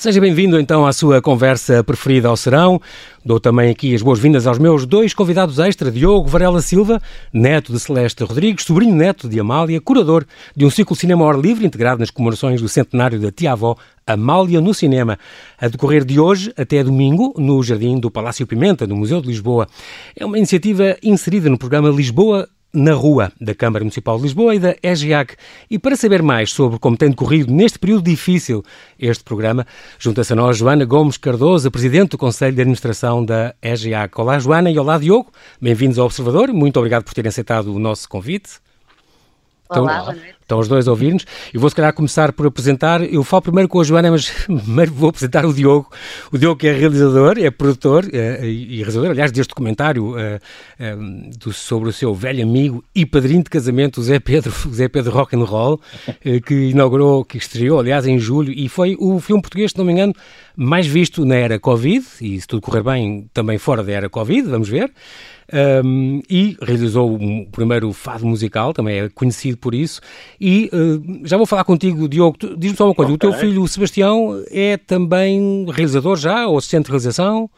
Seja bem-vindo então à sua conversa preferida ao serão. Dou também aqui as boas-vindas aos meus dois convidados extra, Diogo Varela Silva, neto de Celeste Rodrigues, sobrinho neto de Amália, curador de um ciclo cinema ao ar livre integrado nas comemorações do centenário da tia-avó Amália no cinema, a decorrer de hoje até domingo no Jardim do Palácio Pimenta, no Museu de Lisboa. É uma iniciativa inserida no programa Lisboa na rua da Câmara Municipal de Lisboa e da EGIAC. E para saber mais sobre como tem decorrido neste período difícil este programa, junta-se a nós Joana Gomes Cardoso, Presidente do Conselho de Administração da EGIAC. Olá, Joana, e olá, Diogo. Bem-vindos ao Observador. Muito obrigado por terem aceitado o nosso convite. Olá, então, Estão os dois a ouvir-nos. E vou, se calhar, começar por apresentar. Eu falo primeiro com a Joana, mas primeiro vou apresentar o Diogo. O Diogo, que é realizador, é produtor uh, e realizador, aliás, deste documentário uh, uh, do, sobre o seu velho amigo e padrinho de casamento, o Zé Pedro, Zé Pedro Rock and Roll, que inaugurou, que estreou, aliás, em julho, e foi o filme português, se não me engano, mais visto na era Covid, e se tudo correr bem, também fora da era Covid, vamos ver. Um, e realizou o primeiro fado musical, também é conhecido por isso. E uh, já vou falar contigo, Diogo. Diz-me só uma coisa: okay. o teu filho, o Sebastião, é também realizador já, ou assistente de realização?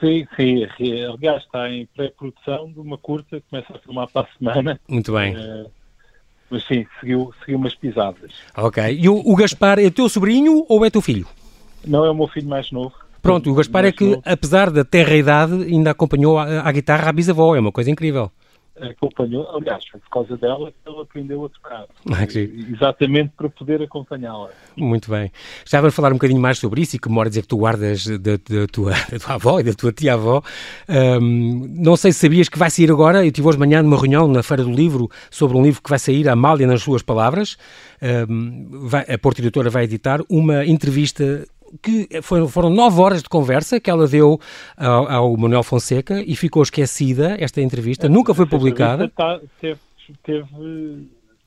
Sim, sim. Aliás, está em pré-produção de uma curta que começa a filmar para a semana. Muito bem. Uh, mas sim, seguiu, seguiu umas pisadas. Ok. E o, o Gaspar é teu sobrinho ou é teu filho? Não, é o meu filho mais novo. Pronto, o Gaspar é que, apesar da terra idade, ainda acompanhou a, a guitarra à bisavó, é uma coisa incrível. Acompanhou, aliás, foi por causa dela que ele aprendeu a tocar. Ah, exatamente para poder acompanhá-la. Muito bem. Já vamos falar um bocadinho mais sobre isso e que memórias é que tu guardas da, da, tua, da tua avó e da tua tia-avó. Um, não sei se sabias que vai sair agora, eu estive hoje de manhã numa reunião na Feira do Livro sobre um livro que vai sair, Amália nas suas palavras. Um, vai, a Porta Editora vai editar uma entrevista que foram, foram nove horas de conversa que ela deu ao, ao Manuel Fonseca e ficou esquecida esta entrevista, nunca foi publicada. Tá, teve, teve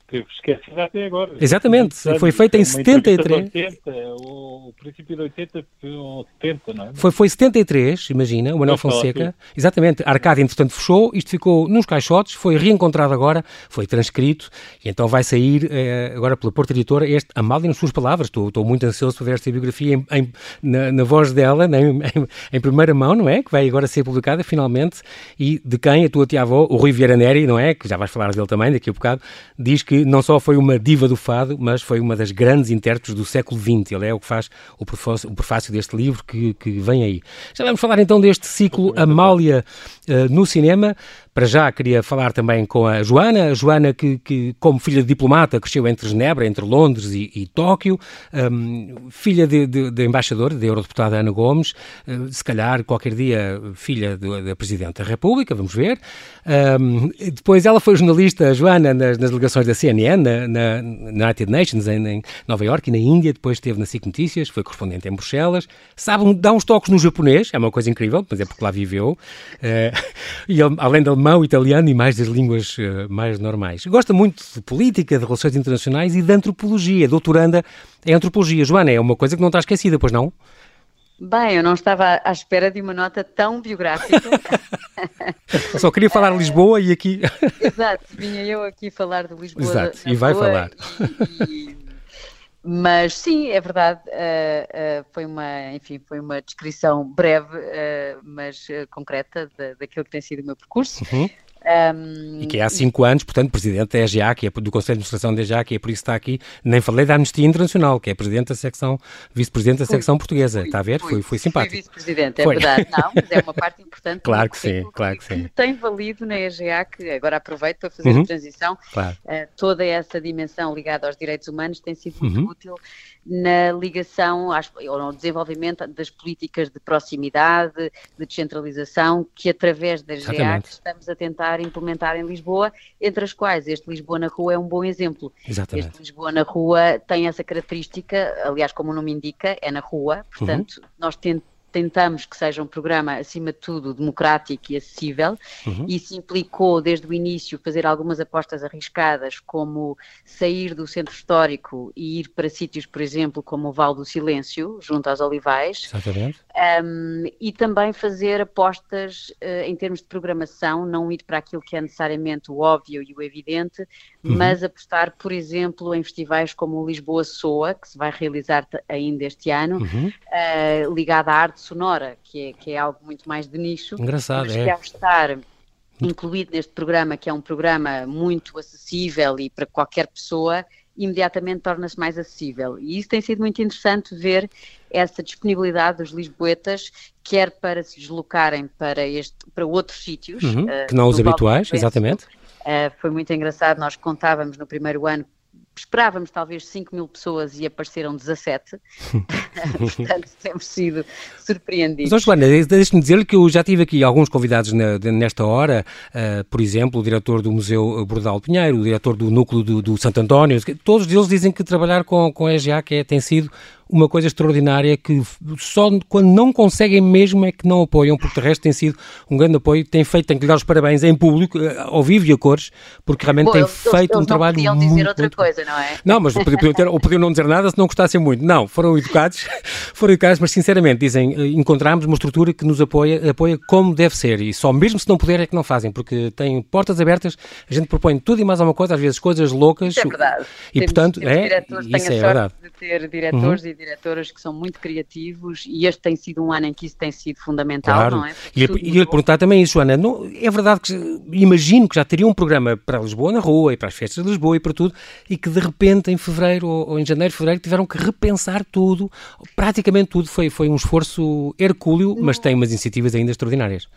teve esquecida até agora. Exatamente, foi feita em 73. 80, o princípio de 80 ou 70, não é? Foi, foi 73, imagina, o Manuel Fonseca. Exatamente, a Arcádia entretanto fechou, isto ficou nos caixotes, foi reencontrado agora, foi transcrito e então vai sair eh, agora pela Porta Editora este Amália nas suas palavras. Estou, estou muito ansioso para ver esta biografia em, em, na, na, voz dela, em, em, primeira mão, não é? Que vai agora ser publicada finalmente e de quem a tua tia-avó, o Rui Vieira Neri, não é? Que já vais falar dele também daqui a bocado, diz que não só foi uma diva do fado, mas foi uma das grandes intérpretes do século XX. Ele é o que faz o prefácio, o prefácio deste livro que, que vem aí. Já vamos falar então deste ciclo Amália uh, no cinema. Para já queria falar também com a Joana, a Joana que, que como filha de diplomata cresceu entre Genebra, entre Londres e, e Tóquio, um, filha de, de, de embaixador, da eurodeputada Ana Gomes, uh, se calhar qualquer dia filha da Presidente da República, vamos ver. Um, depois ela foi jornalista, Joana, nas, nas delegações da CNN, na, na, na United Nations, em, em, Nova York e na Índia, depois esteve na SIC Notícias, foi correspondente em Bruxelas, sabe dar uns toques no japonês, é uma coisa incrível, mas é porque lá viveu, uh, e além de alemão, italiano e mais das línguas uh, mais normais. Gosta muito de política, de relações internacionais e de antropologia. Doutoranda em antropologia. Joana, é uma coisa que não está esquecida, pois não? Bem, eu não estava à espera de uma nota tão biográfica. Só queria falar de Lisboa e aqui. Exato, vinha eu aqui falar de Lisboa. Exato, e vai falar. E, e... Mas sim, é verdade, uh, uh, foi uma, enfim, foi uma descrição breve, uh, mas concreta daquilo que tem sido o meu percurso. Uhum. Um, e que é há cinco anos, portanto, presidente da EGA, que é do Conselho de Administração da EGA, que é por isso que está aqui. Nem falei da Amnistia Internacional, que é presidente da secção, vice-presidente da secção portuguesa. Fui, está a ver? Fui, foi, simpático. Fui vice-presidente, é foi. verdade. Não, mas é uma parte importante. claro que sim, claro que, sim. tem valido na EGA, que agora aproveito para fazer uhum. a transição. Claro. Uh, toda essa dimensão ligada aos direitos humanos tem sido muito uhum. útil na ligação às, ou no desenvolvimento das políticas de proximidade, de descentralização, que através da GEAC estamos a tentar implementar em Lisboa, entre as quais este Lisboa na Rua é um bom exemplo. Exatamente. Este Lisboa na Rua tem essa característica, aliás, como o nome indica, é na rua, portanto, uhum. nós tentamos tentamos que seja um programa, acima de tudo, democrático e acessível. Uhum. Isso implicou, desde o início, fazer algumas apostas arriscadas, como sair do centro histórico e ir para sítios, por exemplo, como o Val do Silêncio, junto aos Olivais. Exatamente. Um, e também fazer apostas uh, em termos de programação, não ir para aquilo que é necessariamente o óbvio e o evidente, uhum. mas apostar, por exemplo, em festivais como o Lisboa Soa, que se vai realizar ainda este ano, uhum. uh, ligado à arte sonora, que é, que é algo muito mais de nicho. Engraçado, mas é. Que ao estar incluído neste programa, que é um programa muito acessível e para qualquer pessoa, imediatamente torna-se mais acessível. E isso tem sido muito interessante ver essa disponibilidade dos lisboetas, quer para se deslocarem para, este, para outros sítios. Uhum, uh, que não os habituais, exatamente. Uh, foi muito engraçado, nós contávamos no primeiro ano esperávamos talvez 5 mil pessoas e apareceram 17. Portanto, temos sido surpreendidos. Mas, Joana, deixe-me dizer-lhe que eu já tive aqui alguns convidados na, nesta hora, uh, por exemplo, o diretor do Museu Bordal Pinheiro, o diretor do Núcleo do, do Santo António, todos eles dizem que trabalhar com, com a EGA que é, tem sido uma coisa extraordinária que só quando não conseguem mesmo é que não apoiam, porque de resto tem sido um grande apoio, tem feito, tem que lhe dar os parabéns em público, eh, ao vivo e a cores, porque realmente tem eles, feito eles um trabalho muito... Não dizer outra muito... coisa, não é? Não, mas podiam, ter, ou podiam não dizer nada se não gostassem muito. Não, foram educados, foram educados, mas sinceramente dizem, eh, encontramos uma estrutura que nos apoia, apoia como deve ser, e só mesmo se não puder é que não fazem, porque têm portas abertas, a gente propõe tudo e mais alguma coisa, às vezes coisas loucas. Isso é verdade. E temos, portanto, é, isso é verdade. de ter diretores uhum. e diretoras que são muito criativos e este tem sido um ano em que isso tem sido fundamental, claro. não é? E eu lhe perguntar também isso, Joana, não, é verdade que imagino que já teria um programa para Lisboa na rua e para as festas de Lisboa e para tudo e que de repente em fevereiro ou, ou em janeiro, fevereiro tiveram que repensar tudo, praticamente tudo, foi, foi um esforço hercúleo, mas tem umas iniciativas ainda extraordinárias.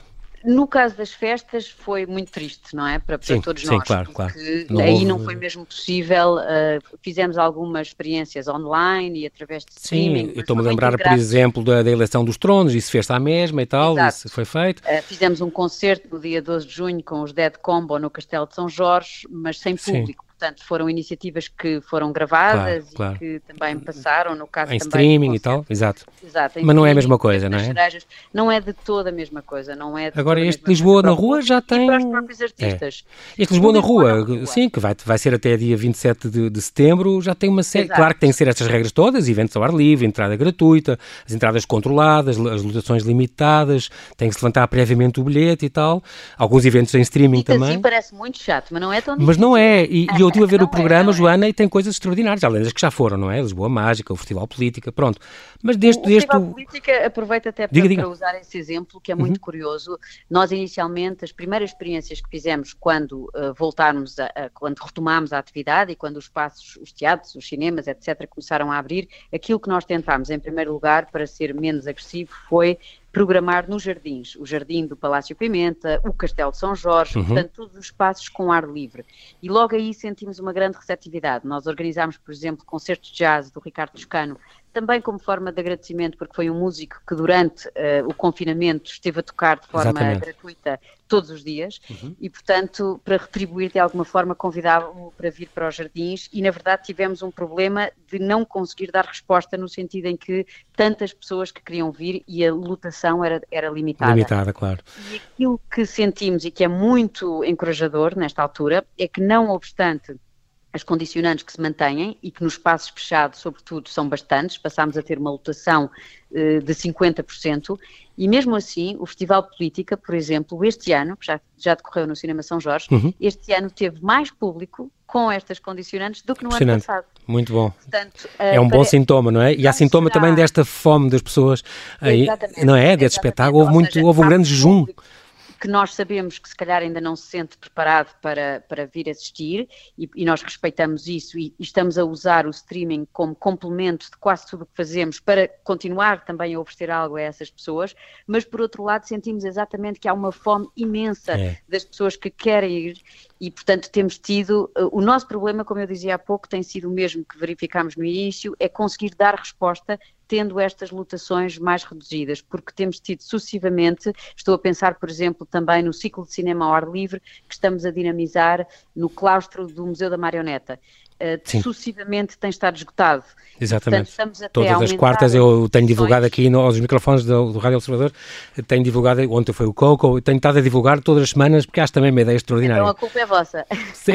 No caso das festas foi muito triste, não é? Para, para sim, todos sim, nós. claro, claro. Não aí houve... não foi mesmo possível. Uh, fizemos algumas experiências online e através de streaming. Sim, estou-me a lembrar, por exemplo, da, da, eleição dos tronos, isso fez-se à mesma e tal, Exato. isso foi feito. Uh, fizemos um concerto no dia 12 de junho com os Dead Combo no Castelo de São Jorge, mas sem público. Sim. Portanto, foram iniciativas que foram gravadas claro, claro. e que também passaram, no caso em streaming e tal, exato. exato Mas não é a mesma coisa, não é? Cerejas, não é de toda a mesma coisa, não é Agora este Lisboa na rua já tem... Para os próprios artistas. É. Este Lisboa, na rua, na rua, sim, que vai, vai ser até dia 27 de, de setembro, já tem uma série... Exato. Claro que tem que ser estas regras todas, eventos ao ar livre, entrada gratuita, as entradas controladas, as lotações limitadas, tem que se levantar previamente o bilhete e tal, alguns eventos em streaming e também. Assim parece muito chato, mas não é tão difícil. Mas não é, e, e eu estive a ver o programa programa, Joana, e tem coisas extraordinárias, além das que já foram, não é? Lisboa Mágica, o Festival Política, pronto. Mas desde... O, o Festival Política, aproveito até para, diga, diga. para, usar esse exemplo, que é muito uhum. curioso. Nós, inicialmente, as primeiras experiências que fizemos quando uh, voltarmos, a, a, quando retomámos a atividade e quando os espaços, os teatros, os cinemas, etc., começaram a abrir, aquilo que nós tentámos, em primeiro lugar, para ser menos agressivo, foi programar nos jardins, o Jardim do Palácio Pimenta, o Castelo de São Jorge, uhum. portanto, todos os espaços com ar livre. E logo aí sentimos uma grande receptividade. Nós organizámos, por exemplo, concertos de jazz do Ricardo Toscano também como forma de agradecimento, porque foi um músico que durante uh, o confinamento esteve a tocar de forma Exatamente. gratuita todos os dias uhum. e, portanto, para retribuir de alguma forma, convidava-o para vir para os jardins e, na verdade, tivemos um problema de não conseguir dar resposta no sentido em que tantas pessoas que queriam vir e a lotação era, era limitada. Limitada, claro. E aquilo que sentimos e que é muito encorajador nesta altura é que, não obstante as condicionantes que se mantêm e que nos espaços fechados, sobretudo, são bastantes, passámos a ter uma lotação uh, de 50%, e mesmo assim, o Festival Política, por exemplo, este ano, que já, já decorreu no Cinema São Jorge, uhum. este ano teve mais público com estas condicionantes do que no ano passado. Muito bom. Portanto, uh, é um bom sintoma, não é? E há sintoma será... também desta fome das pessoas, aí, não é? Desse espetáculo, houve, muito, seja, houve um grande jejum. Público que nós sabemos que se calhar ainda não se sente preparado para, para vir assistir e, e nós respeitamos isso e, e, estamos a usar o streaming como complemento de quase tudo o que fazemos para continuar também a oferecer algo a essas pessoas, mas por outro lado sentimos exatamente que há uma fome imensa é. das pessoas que querem ir e, portanto, temos tido. Uh, o nosso problema, como eu dizia há pouco, tem sido o mesmo que verificámos no início, é conseguir dar resposta tendo estas lotações mais reduzidas, porque temos tido sucessivamente, estou a pensar, por exemplo, também no ciclo de cinema ao ar livre que estamos a dinamizar no claustro do Museu da Marioneta sucessivamente tem estado esgotado. Exatamente. Portanto, Todas as quartas eu tenho divulgado aqui no, aos microfones do, do Rádio Observador, tenho divulgado, ontem foi o Coco, tenho estado a divulgar todas as semanas porque acho também uma ideia extraordinária. Então a culpa é vossa. Sim,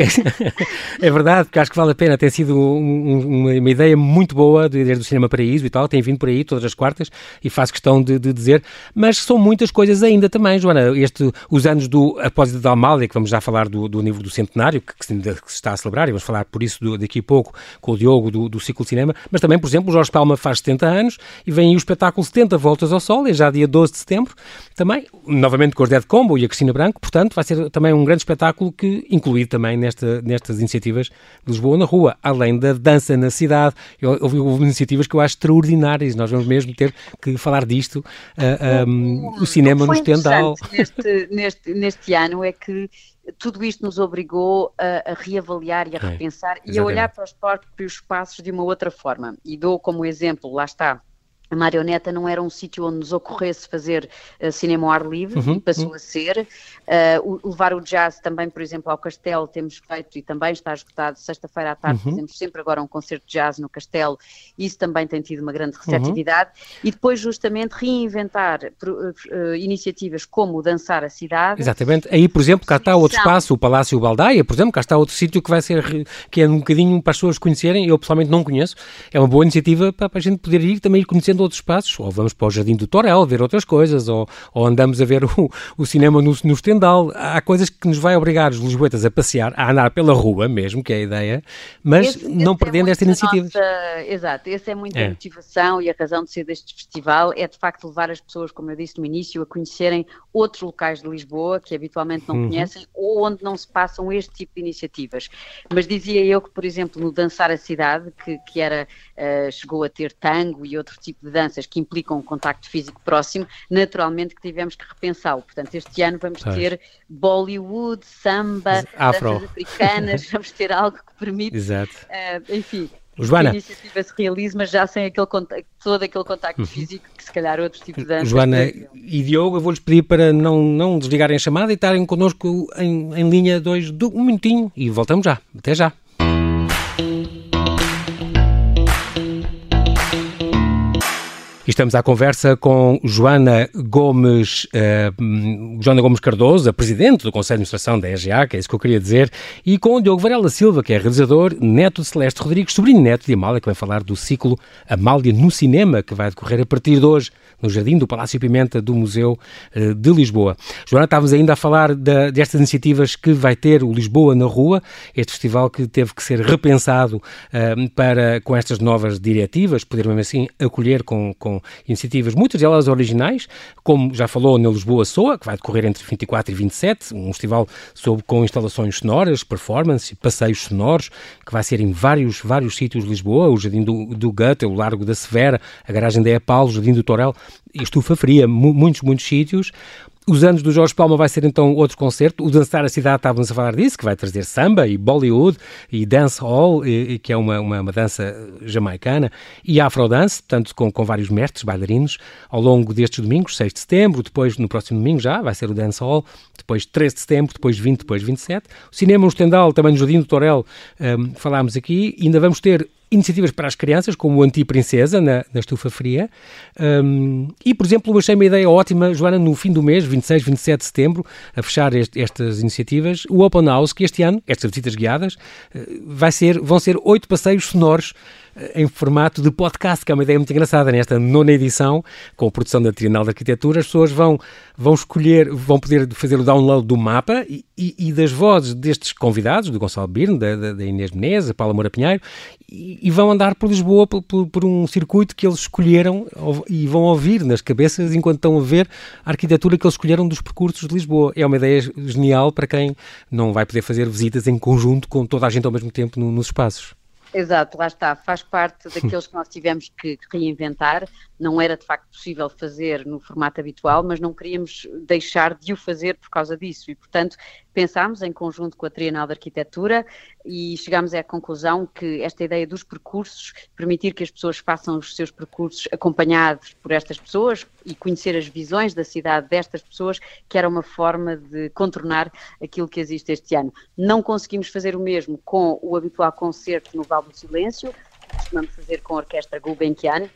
é verdade, porque acho que vale a pena, tem sido um, uma, ideia muito boa desde o Cinema Paraíso e tal, tem vindo por aí todas as quartas e faço questão de, de dizer, mas são muitas coisas ainda também, Joana, este, os anos do Apósito da Amália, que vamos já falar do, do nível do centenário, que, que, se está a celebrar, e vamos falar por isso do, daqui a pouco com o Diogo do, do ciclo de cinema, mas também, por exemplo, o Jorge Palma faz 70 anos e vem aí o espetáculo 70 Voltas ao Sol, é já dia 12 de setembro, também, novamente com o Dead Combo e a Cristina Branco, portanto, vai ser também um grande espetáculo que incluído também nesta, nestas iniciativas de Lisboa na Rua, além da dança na cidade, houve, houve iniciativas que eu acho extraordinárias, nós vamos mesmo ter que falar disto, uh, ah, um, o cinema no Stendhal. Neste, neste, neste ano é que tudo isto nos obrigou a, a reavaliar e a repensar é, e a olhar para os próprios espaços de uma outra forma. E dou como exemplo, lá está, a marioneta não era um sítio onde nos ocorresse fazer uh, cinema ao ar livre, uhum, passou uhum. a ser. Uh, levar o jazz também, por exemplo, ao Castelo, temos feito e também está esgotado. Sexta-feira à tarde uhum. fazemos sempre agora um concerto de jazz no Castelo, isso também tem tido uma grande receptividade. Uhum. E depois, justamente, reinventar uh, iniciativas como o Dançar a Cidade. Exatamente. Aí, por exemplo, cá está outro espaço, o Palácio Baldaia, por exemplo, cá está outro sítio que vai ser, que é um bocadinho para as pessoas conhecerem, eu pessoalmente não conheço. É uma boa iniciativa para, para a gente poder ir também ir conhecendo outros espaços, ou vamos para o Jardim do Torel ver outras coisas, ou, ou andamos a ver o, o cinema no, no Stendhal. Há coisas que nos vai obrigar os lisboetas a passear, a andar pela rua mesmo, que é a ideia, mas esse, não esse é perdendo é esta iniciativa. Nossa, exato, essa é muito é. a motivação e a razão de ser deste festival, é de facto levar as pessoas, como eu disse no início, a conhecerem outros locais de Lisboa que habitualmente não uhum. conhecem ou onde não se passam este tipo de iniciativas. Mas dizia eu que, por exemplo, no Dançar a Cidade, que, que era, uh, chegou a ter tango e outro tipo de danças que implicam um contacto físico próximo, naturalmente que tivemos que repensá-lo. Portanto, este ano vamos ter Bollywood, samba, Afro. danças africanas, vamos ter algo que permite, uh, enfim, Joana. que a iniciativa se realize, mas já sem aquele contacto, todo aquele contacto uhum. físico que se calhar outros tipos de danças. Joana e Diogo, eu vou-lhes pedir para não, não desligarem a chamada e estarem connosco em, em linha dois, um minutinho e voltamos já. Até já. Estamos à conversa com Joana Gomes, uh, Joana Gomes Cardoso, a Presidente do Conselho de Administração da EGA, que é isso que eu queria dizer, e com Diogo Varela Silva, que é realizador, neto de Celeste Rodrigues, sobrinho neto de Amália, que vai falar do ciclo Amália no Cinema, que vai decorrer a partir de hoje no Jardim do Palácio Pimenta do Museu uh, de Lisboa. Joana, estávamos ainda a falar da, destas iniciativas que vai ter o Lisboa na Rua, este festival que teve que ser repensado uh, para, com estas novas diretivas, poder mesmo assim acolher com, com iniciativas, muitas delas originais, como já falou na Lisboa Soa, que vai decorrer entre 24 e 27, um festival sobre, com instalações sonoras, performance, passeios sonoros, que vai ser em vários, vários sítios de Lisboa, o Jardim do, do Gata, o Largo da Severa, a garagem da Epal, o Jardim do Torel, Estufa Fria, muitos, muitos sítios. Os anos do Jorge Palma vai ser então outro concerto. O Dançar a Cidade, estávamos a falar disso, que vai trazer samba e Bollywood e Dance Hall, e, que é uma, uma, uma, dança jamaicana, e Afrodance, portanto, com, com vários mestres, bailarinos, ao longo destes domingos, 6 de setembro, depois no próximo domingo já vai ser o Dance Hall, depois 13 de setembro, depois 20, depois 27. O cinema no Stendhal, também no Jardim do Torel, um, falámos aqui, e ainda vamos ter iniciativas para as crianças, como o Anti-Princesa, na, na, Estufa Fria. Um, e, por exemplo, achei uma ideia ótima, Joana, no fim do mês, 26, 27 de setembro, a fechar este, estas iniciativas, o Open House, que este ano, estas visitas guiadas, eh, vai ser, vão ser oito passeios sonoros em formato de podcast, que é uma ideia muito engraçada. Nesta nona edição, com a produção da Trienal de Arquitetura, as pessoas vão, vão escolher, vão poder fazer o download do mapa e, e, e das vozes destes convidados, do Gonçalo Birne, da, da, da Inês Menezes, da Paula Moura Pinheiro, e, e, vão andar por Lisboa por, por, por, um circuito que eles escolheram e vão ouvir nas cabeças enquanto estão a ver a arquitetura que eles escolheram dos percursos de Lisboa. É uma ideia genial para quem não vai poder fazer visitas em conjunto com toda a gente ao mesmo tempo no, nos espaços. Exato, lá está, faz parte daqueles que nós tivemos que reinventar. Não era de facto possível fazer no formato habitual, mas não queríamos deixar de o fazer por causa disso. E, portanto, pensámos em conjunto com a Trienal de Arquitetura e chegámos à conclusão que esta ideia dos percursos, permitir que as pessoas façam os seus percursos acompanhados por estas pessoas e conhecer as visões da cidade destas pessoas, que era uma forma de contornar aquilo que existe este ano. Não conseguimos fazer o mesmo com o habitual concerto no Val do Silêncio, costumamos fazer com a Orquestra Gulbenkian,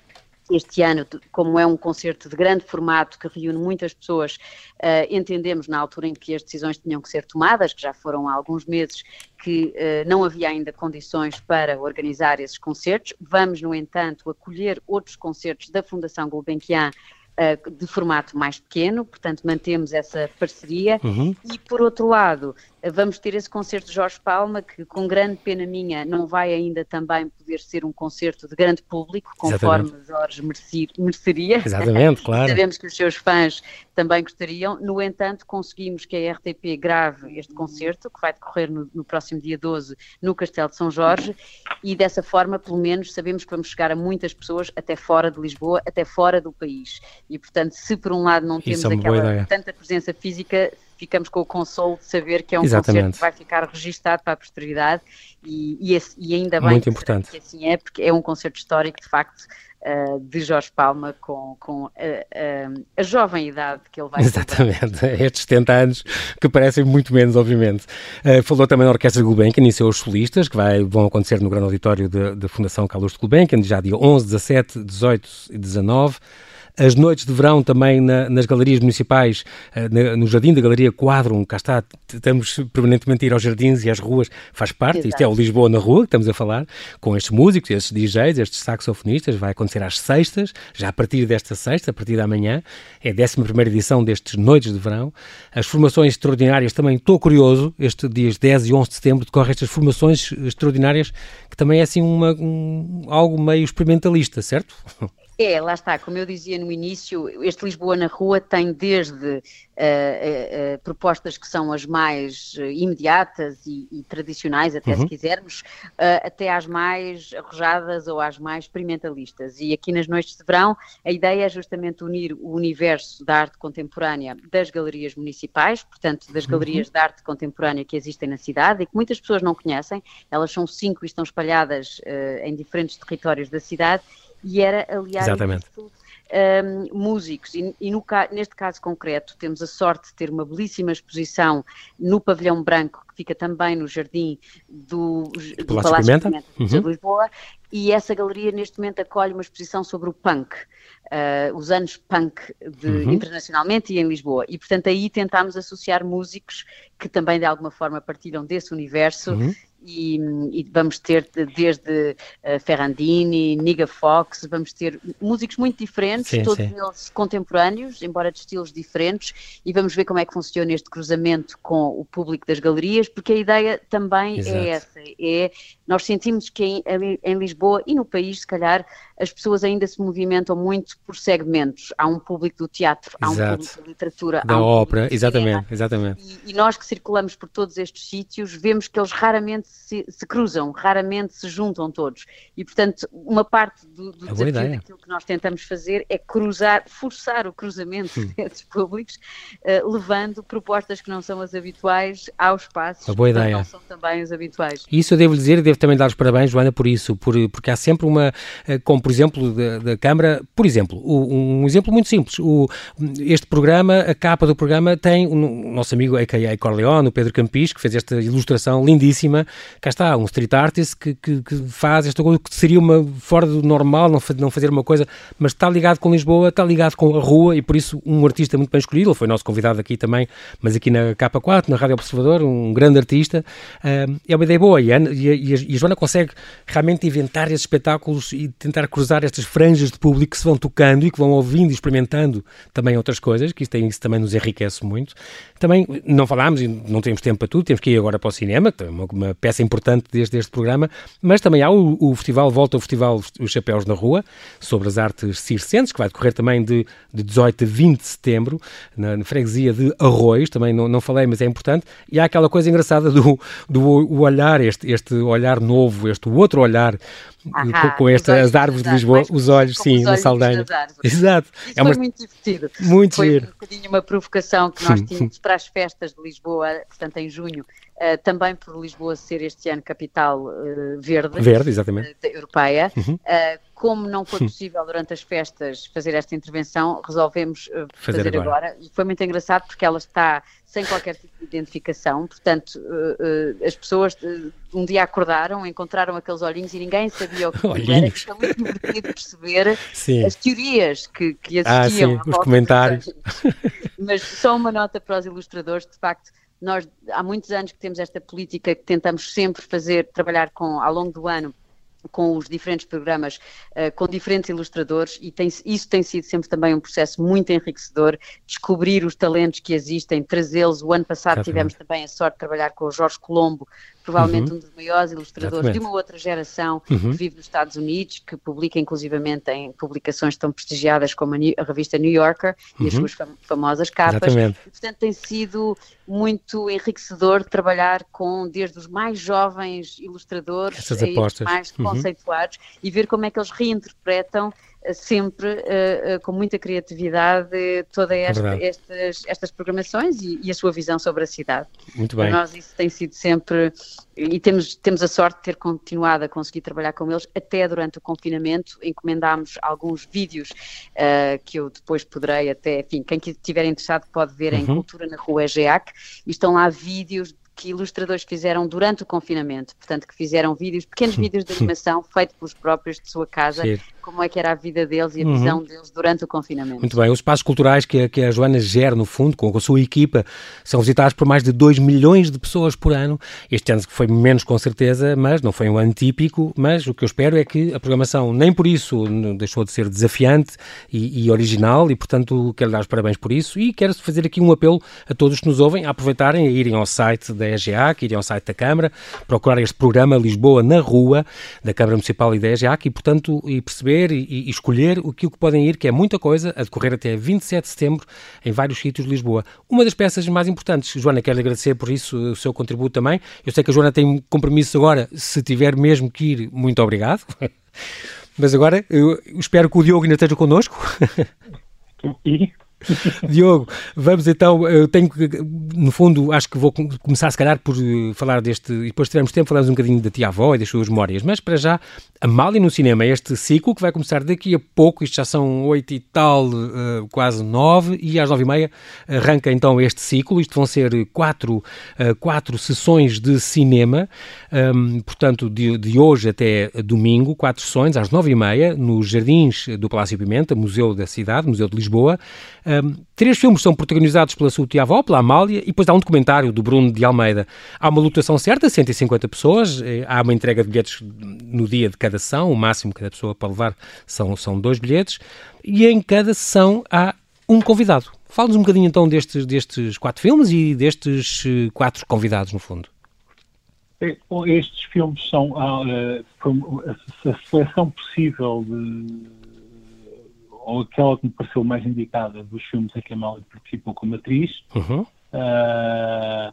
este ano, como é um concerto de grande formato que reúne muitas pessoas, uh, entendemos na altura em que as decisões tinham que ser tomadas, que já foram há alguns meses, que uh, não havia ainda condições para organizar esses concertos. Vamos, no entanto, acolher outros concertos da Fundação Gulbenkian uh, de formato mais pequeno, portanto mantemos essa parceria. Uhum. E por outro lado, vamos ter esse concerto de Jorge Palma, que com grande pena minha não vai ainda também poder ser um concerto de grande público, conforme Exatamente. Jorge merecer, mereceria. Exatamente, claro. Sabemos que os seus fãs também gostariam. No entanto, conseguimos que a RTP grave este concerto, que vai decorrer no, no próximo dia 12 no Castelo de São Jorge, e dessa forma, pelo menos, sabemos que vamos chegar a muitas pessoas até fora de Lisboa, até fora do país. E, portanto, se por um lado não temos é aquela tanta presença física, ficamos com o consolo de saber que é um Exatamente. concerto que vai ficar registado para a posteridade e, e, esse, e ainda bem Muito que, importante. que assim é, porque é um concerto histórico, de facto, uh, de Jorge Palma com, com uh, uh, a jovem idade que ele vai Exatamente, estes 70 anos que parecem muito menos, obviamente. falou também da Orquestra Gulbenkian e seus solistas, que vai, vão acontecer no Grande Auditório da Fundação Carlos de Gulbenkian, já dia 11, 17, 18 e 19 as noites de verão também na, nas galerias municipais, eh, na, no Jardim da Galeria Quadrum, cá está, estamos permanentemente a ir aos jardins e às ruas, faz parte, Exato. isto é o Lisboa na rua que estamos a falar, com estes músicos, estes DJs, estes saxofonistas, vai acontecer às sextas, já a partir desta sexta, a partir da manhã, é a 11 edição destes Noites de Verão. As formações extraordinárias, também estou curioso, este dias 10 e 11 de setembro decorrem estas formações extraordinárias, que também é assim uma, um, algo meio experimentalista, certo? É, lá está, como eu dizia no início, este Lisboa na Rua tem desde uh, uh, uh, propostas que são as mais imediatas e, e, tradicionais, até uhum. se quisermos, até às mais arrojadas ou às mais experimentalistas. E aqui nas noites de verão, a ideia é justamente unir o universo da arte contemporânea das galerias municipais, portanto, das uhum. galerias de arte contemporânea que existem na cidade e que muitas pessoas não conhecem. Elas são cinco e estão espalhadas em diferentes territórios da cidade e era aliás um, músicos. E, e no, neste caso concreto, temos a sorte de ter uma belíssima exposição no Pavilhão Branco, que fica também no jardim do, do Palácio, Palácio Pimenta, uhum. de Lisboa, e essa galeria neste momento acolhe uma exposição sobre o punk, uh, os anos punk de, uhum. internacionalmente e em Lisboa. E portanto aí tentámos associar músicos que também de alguma forma partilham desse universo uhum e, e, vamos ter desde uh, Ferrandini, Niga Fox, vamos ter músicos muito diferentes, sim, todos sim. eles contemporâneos, embora de estilos diferentes, e vamos ver como é que funciona este cruzamento com o público das galerias, porque a ideia também é Exato. é essa, é nós sentimos que em, em, Lisboa e no país, se calhar, as pessoas ainda se movimentam muito por segmentos. Há um público do teatro, há Exato. um público da literatura, da um ópera, exatamente, exatamente. E, e, nós que circulamos por todos estes sítios, vemos que eles raramente se, se cruzam, raramente se juntam todos. E, portanto, uma parte do, do é desafio daquilo que nós tentamos fazer é cruzar, forçar o cruzamento hum. desses públicos, uh, levando propostas que não são as habituais aos espaços boa que não são também os habituais. Isso eu devo dizer, devo também dar os parabéns, Joana, por isso, por, porque há sempre uma, eh, como por exemplo da, da Câmara, por exemplo, um exemplo muito simples, o, este programa, a capa do programa tem o nosso amigo a.k.a. Corleone, o Pedro Campis, que fez esta ilustração lindíssima, cá está, um street artist que, que, que faz esta coisa que seria uma fora do normal, não, não fazer uma coisa, mas está ligado com Lisboa, está ligado com a rua e por isso um artista muito bem escolhido, ele foi nosso convidado aqui também, mas aqui na Capa 4, na Rádio Observador, um grande artista, uh, é uma ideia boa e e a Joana consegue realmente inventar esses espetáculos e tentar cruzar estas franjas de público que se vão tocando e que vão ouvindo e experimentando também outras coisas, que isso, tem, isso também nos enriquece muito. Também não falámos e não temos tempo para tudo, temos que ir agora para o cinema, que é uma, uma peça importante desde este programa, mas também há o, o, festival, volta ao festival Os Chapéus na Rua, sobre as artes circenses, que vai decorrer também de, de 18 a 20 de setembro, na, na freguesia de Arroios, também não, não falei, mas é importante, e há aquela coisa engraçada do, do olhar, este, este olhar novo, este outro olhar com, com estas árvores de Lisboa, os olhos, sim, na Saldanha. Exato. Isso é uma... foi muito divertido. Muito foi giro. um bocadinho uma provocação que nós tínhamos para as festas de Lisboa, portanto em junho, Uh, também por Lisboa ser este ano capital uh, verde, verde exatamente. Uh, europeia. Uhum. como não foi possível durante as festas fazer esta intervenção, resolvemos fazer, fazer agora. agora. E foi muito engraçado porque ela está sem qualquer tipo de identificação, portanto, as pessoas um dia acordaram, encontraram aqueles olhinhos e ninguém sabia o que era. Foi muito divertido perceber sim. as teorias que, que existiam. Ah, sim, os comentários. Mas só uma nota para os ilustradores, de facto, nós há muitos anos que temos esta política que tentamos sempre fazer, trabalhar com ao longo do ano com os diferentes programas, uh, com diferentes ilustradores, e tem, isso tem sido sempre também um processo muito enriquecedor, descobrir os talentos que existem, trazê-los. O ano passado tivemos também a sorte de trabalhar com o Jorge Colombo, provavelmente uhum. um dos maiores ilustradores Exatamente. de uma outra geração uhum. que vive nos Estados Unidos, que publica inclusivamente em publicações tão prestigiadas como a, New, a revista New Yorker uhum. e as uhum. suas fam famosas capas. Exatamente. E, portanto, tem sido muito enriquecedor trabalhar com desde os mais jovens ilustradores mais uhum. conceituados e ver como é que eles reinterpretam sempre uh, uh, com muita criatividade todas é esta, estas, estas programações e, e, a sua visão sobre a cidade. Muito bem. Para nós isso tem sido sempre, e temos, temos a sorte de ter continuado a conseguir trabalhar com eles até durante o confinamento, encomendámos alguns vídeos uh, que eu depois poderei até, enfim, quem estiver interessado pode ver uhum. em Cultura na Rua EGEAC, e estão lá vídeos que ilustradores fizeram durante o confinamento, portanto que fizeram vídeos, pequenos vídeos de animação feitos pelos próprios de sua casa, Sim. como é que era a vida deles e a uhum. visão deles durante o confinamento. Muito bem, os espaços culturais que a, que a Joana gera, no fundo, com a sua equipa, são visitados por mais de 2 milhões de pessoas por ano. Este ano foi menos com certeza, mas não foi um ano típico, mas o que eu espero é que a programação nem por isso deixou de ser desafiante e, e original e, portanto, quero dar os parabéns por isso e quero fazer aqui um apelo a todos que nos ouvem a aproveitarem a irem ao site da EGA, que irem ao site da Câmara, procurar este programa Lisboa na Rua, da Câmara Municipal e da EGA, e, portanto, e perceber e, e escolher o que podem ir, que é muita coisa, a decorrer até 27 de setembro, em vários sítios de Lisboa. Uma das peças mais importantes, Joana, quero agradecer por isso o seu contributo também. Eu sei que a Joana tem compromisso agora, se tiver mesmo que ir, muito obrigado. Mas agora, eu espero que o Diogo ainda esteja connosco. E Diogo, vamos então, eu tenho que, no fundo, acho que vou começar se calhar por eh, falar deste, e depois tivermos tempo, falamos um bocadinho da tia-avó e das suas memórias, mas para já, Amália no cinema, este ciclo que vai começar daqui a pouco, isto já são oito e tal, uh, quase nove, e às nove e meia arranca então este ciclo, isto vão ser quatro, uh, quatro sessões de cinema, um, portanto, de, de, hoje até domingo, quatro sessões, às nove e meia, nos Jardins do Palácio Pimenta, Museu da Cidade, Museu de Lisboa, um, três filmes são protagonizados pela sua tia-avó, pela Amália, e depois há um documentário do Bruno de Almeida. Há uma lotação certa, 150 pessoas, eh, há uma entrega de bilhetes no dia de cada sessão, o máximo que cada pessoa pode levar são, são dois bilhetes, e em cada sessão há um convidado. Fala-nos um bocadinho então destes, destes quatro filmes e destes eh, quatro convidados, no fundo. Estes filmes são a, a, a seleção possível de ou aquela que me pareceu mais indicada dos filmes em que a Amália participou como atriz. Uhum. Uh,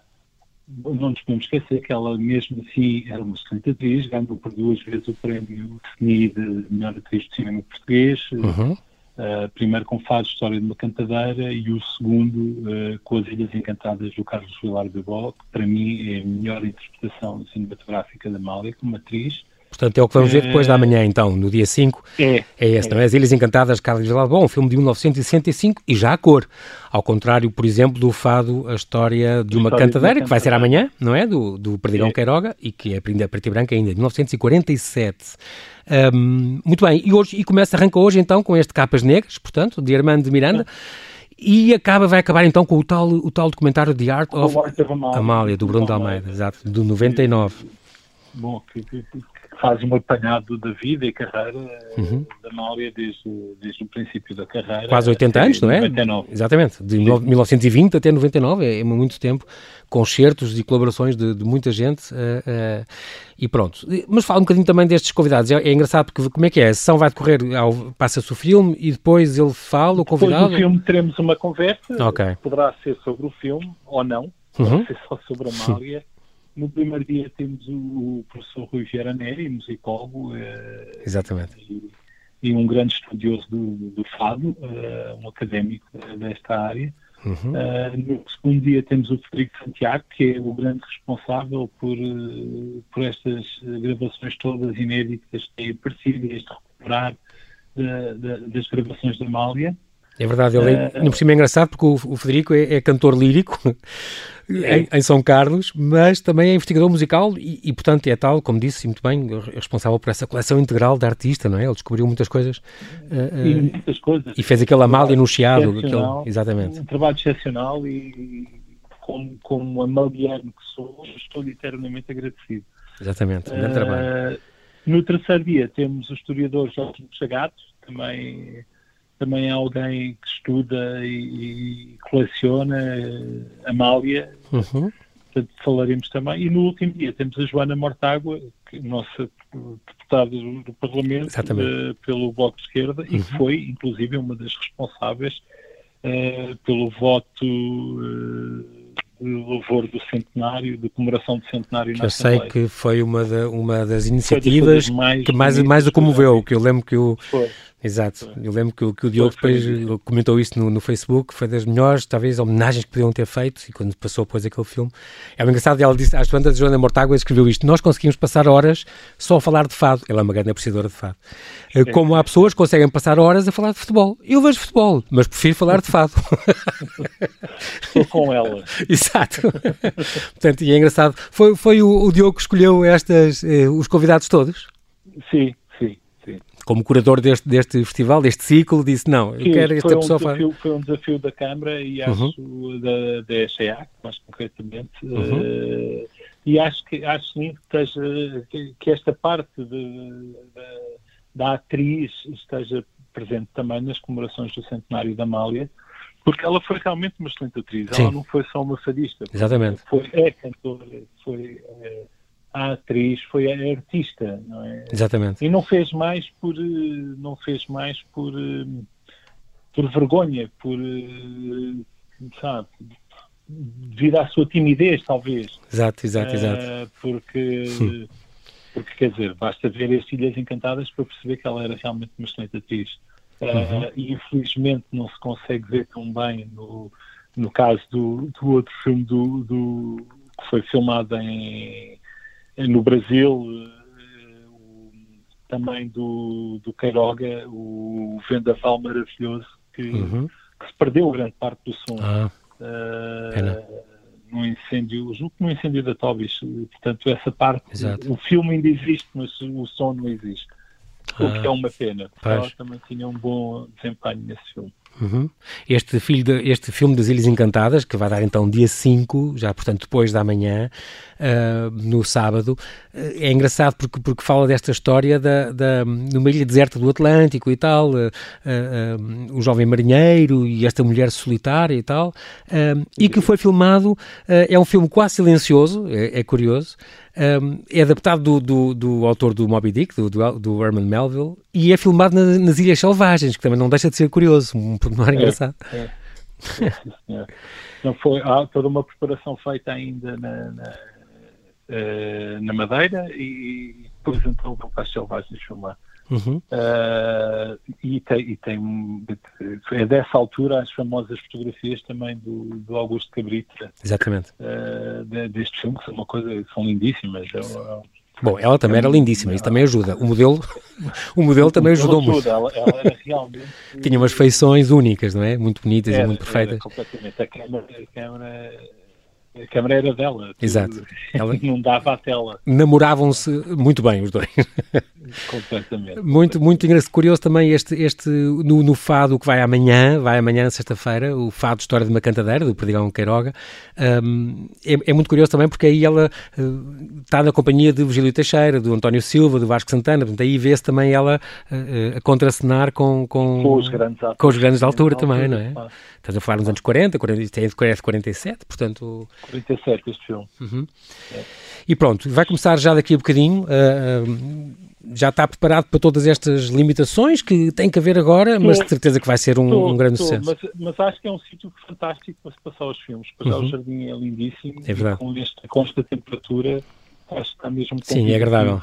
não nos podemos esquecer que ela mesmo assim era uma excelente atriz, ganhou por duas vezes o prémio de melhor atriz de cinema português, uhum. uh, primeiro com Faz História de uma Cantadeira e o segundo uh, com As Ilhas Encantadas do Carlos Vilar de Bó, que para mim é a melhor interpretação cinematográfica da Amália como atriz. Portanto, é o que vamos ver depois da manhã, então, no dia 5. É. É esse, é. não é? As Ilhas Encantadas de Carlos Bom, um filme de 1965 e já a cor. Ao contrário, por exemplo, do fado A História de uma História Cantadeira, de uma que vai ser amanhã, não é? Do, do Perdigão é. Queiroga e que é a preto e branco ainda, de 1947. Um, muito bem, e, hoje, e começa, arranca hoje então com este Capas Negras, portanto, de Armando de Miranda. E acaba, vai acabar então com o tal, o tal documentário The Art of Amália, Amália do Bruno de Almeida, exato, do 99. Bom, que, que, faz um apanhado da vida e carreira uhum. da Mália desde, desde o princípio da carreira. Quase 80 anos, não é? 99. Exatamente, de Sim. 1920 até 99, é, é muito tempo, concertos e colaborações de, de muita gente uh, uh, e pronto. Mas fala um bocadinho também destes convidados, é, é engraçado porque como é que é? A sessão vai decorrer, passa-se o filme e depois ele fala, o convidado... Depois do filme teremos uma conversa, okay. poderá ser sobre o filme ou não, pode uhum. ser só sobre a Mália no primeiro dia temos o, professor Rui Vieira Neri, musicólogo. Exatamente. E, e, um grande estudioso do, do fado, um académico desta área. Uhum. Uh, no segundo dia temos o Frederico Santiago, que é o grande responsável por, por estas gravações todas inéditas que têm aparecido e este recuperar das gravações da Amália. É verdade, ele é, uh, no por cima é engraçado porque o, o Federico é, é, cantor lírico é. em, em, São Carlos, mas também é investigador musical e, e, portanto, é tal, como disse muito bem, responsável por essa coleção integral de artista, não é? Ele descobriu muitas coisas. Uh, e muitas coisas. E fez aquele Amália no Chiado. Aquele, exatamente. Um trabalho excepcional e, como, como amaliano que sou, estou eternamente agradecido. Exatamente, um grande uh, trabalho. No terceiro dia temos o historiador Jorge Chagato, também também é alguém que estuda e, e coleciona, Amália, uhum. portanto falaremos também. E no último dia temos a Joana Mortágua, que, nossa deputada do, do Parlamento uh, pelo Bloco de Esquerda, uhum. e que foi, inclusive, uma das responsáveis uh, pelo voto uh, louvor do centenário, de comemoração do centenário que Eu sei que foi uma, da, uma das iniciativas mais que mais, mais a comoveu, que eu lembro que o, foi. Exato. Eu lembro que, que o Diogo depois comentou isso no, no, Facebook, foi das melhores, talvez, homenagens que podiam ter feito, e quando passou depois aquele filme. É engraçado, ela disse às de Joana Mortágua, escreveu isto, nós conseguimos passar horas só a falar de fado. Ela é uma grande apreciadora de fado. Eh, como há pessoas que conseguem passar horas a falar de futebol. Eu vejo futebol, mas prefiro falar de fado. Estou com ela. Exato. Portanto, e é engraçado. Foi, foi o, o Diogo que escolheu estas, eh, os convidados todos? Sim, como curador deste, deste festival, deste ciclo, disse: Não, eu quero esta um pessoa. Desafio, foi um desafio da Câmara e acho uhum. da, da ECA, mais concretamente. Uhum. Uh, e acho que acho sim que, esteja, que esta parte de, de, da atriz esteja presente também nas comemorações do centenário da Amália, porque ela foi realmente uma excelente atriz. Sim. Ela não foi só uma fadista. Exatamente. Foi é cantora, foi. É, a atriz foi a artista, não é? Exatamente. E não fez mais por eh, não fez mais por eh, por vergonha, por eh, sabe, devido à sua timidez, talvez. Exato, exato, exato. Uh, porque porque quer dizer, basta ver as Ilhas Encantadas para perceber que ela era realmente uma excelente atriz. Uhum. Uh, e infelizmente não se consegue ver tão bem no, no caso do, do outro filme do, do que foi filmado em no Brasil, eh, também do, do Queiroga, o Vendaval maravilhoso, que, uhum. que, se perdeu grande parte do som. Ah, uh, no incêndio, julgo que no incêndio da Tobis, portanto essa parte, Exato. o filme ainda existe, mas o som não existe. O que ah, é uma pena, porque ela também tinha um bom desempenho nesse filme. Uhum. Este, filho de, este filme das Ilhas Encantadas, que vai dar então dia 5, já portanto depois da manhã, uh, no sábado, uh, é engraçado porque, porque fala desta história da, da, numa ilha deserta do Atlântico e tal, uh, o jovem marinheiro e esta mulher solitária e tal, e que foi filmado, é um filme quase silencioso, é, é curioso, um, é adaptado do, do, do, autor do Moby Dick, do, do, do Herman Melville, e é filmado na, nas Ilhas Selvagens, que também não deixa de ser curioso, um pormenor é, engraçado. É, é, não foi, há toda uma preparação feita ainda na, na, uh, na Madeira e depois então vão para as Selvagens filmar. Uhum. Uh, e, tem, e tem é dessa altura as famosas fotografias também do, do Augusto Cabrita exatamente uh, deste filme que são uma coisa são lindíssimas é, é, Bom, ela também era lindíssima, isso também ajuda. O modelo, o modelo também ajudou muito. Ela, ela era realmente. Tinha umas feições únicas, não é? Muito bonitas era, e muito perfeitas. completamente. A câmera, a câmera a câmera era dela. Exato. Ela... Não dava a tela. Namoravam-se muito bem os dois. Completamente. Muito, muito curioso também este, este no, no fado que vai amanhã, vai amanhã sexta-feira, o fado História de uma Cantadeira, do Perdigão Queiroga. Um, é, é, muito curioso também porque aí ela uh, está na companhia de Virgílio Teixeira, do António Silva, do Vasco Santana, portanto aí vê-se também ela uh, a contracenar com, com, com, os grandes atores, com os grandes da altura também, não é? Estás a falar nos anos 40, 40 tem 47, portanto 47 este filme. Uhum. É. E pronto, vai começar já daqui a bocadinho. Uh, uh, já está preparado para todas estas limitações que tem que haver agora, tô, mas de certeza que vai ser um, tô, um grande tô, sucesso. Mas, mas, acho que é um sítio fantástico para se passar os filmes. Para uhum. o jardim é lindíssimo. É verdade. Com, este, com esta temperatura, acho que está mesmo Sim, é agradável.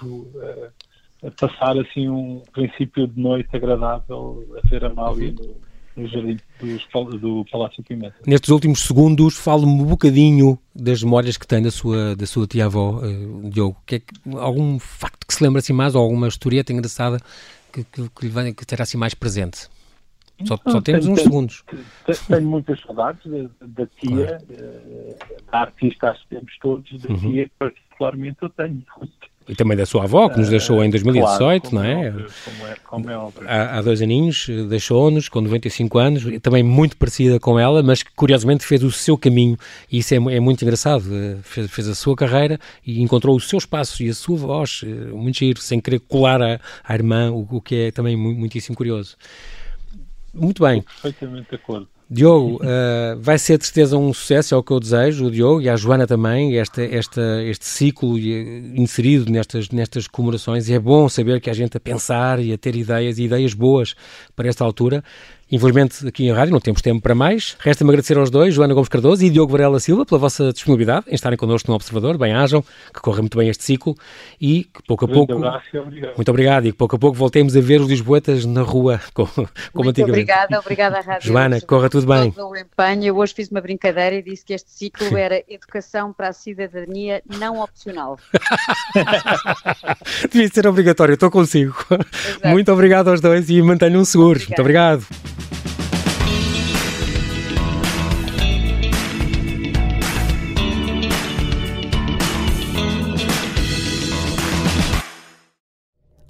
A, a, passar assim um princípio de noite agradável a ver a Mália uhum. no no jardim do, do Palácio Pimenta. Nestes últimos segundos, fale-me um bocadinho das memórias que tem da sua, da sua tia-avó, uh, Diogo. Que é que, algum facto que se lembra assim mais, ou alguma historieta engraçada que, que, que, lhe que terá assim mais presente? Só, só temos tenho, uns tenho, segundos. Tenho muitas saudades da, tia, claro. uh, da artista, acho que temos todos, da uhum. tia, particularmente eu tenho. E também da sua avó, que nos deixou em 2018, claro, não é? Óbvio, como é, como é óbvio. Há, há, dois aninhos, deixou-nos com 95 anos, também muito parecida com ela, mas que curiosamente fez o seu caminho, e isso é, é muito engraçado. Eh, fez, fez, a sua carreira e encontrou o seu espaço e a sua voz, eh, muito giro, sem querer colar à, à irmã, o, o, que é também muitíssimo curioso. Muito bem. Estou perfeitamente de acordo. Diogo, uh, vai ser de certeza um sucesso, é o que eu desejo, o Diogo e a Joana também, esta, esta, este ciclo inserido nestas, nestas comemorações. E é bom saber que há gente a pensar e a ter ideias e ideias boas para esta altura. Infelizmente, aqui em rádio não temos tempo para mais. Resta-me agradecer aos dois, Joana Gomes Cardoso e Diogo Varela Silva, pela vossa disponibilidade em estarem connosco no Observador. Bem-ajam, que corra muito bem este ciclo e que pouco a muito pouco. obrigado. Muito obrigado e que pouco a pouco voltemos a ver os Lisboetas na rua, como, como muito antigamente. Obrigada, obrigada à Rádio. Joana, corra tudo bem. O empenho. Eu hoje fiz uma brincadeira e disse que este ciclo era educação para a cidadania não opcional. Devia ser obrigatório, estou consigo. Exato. Muito obrigado aos dois e mantenham seguros. Muito obrigado.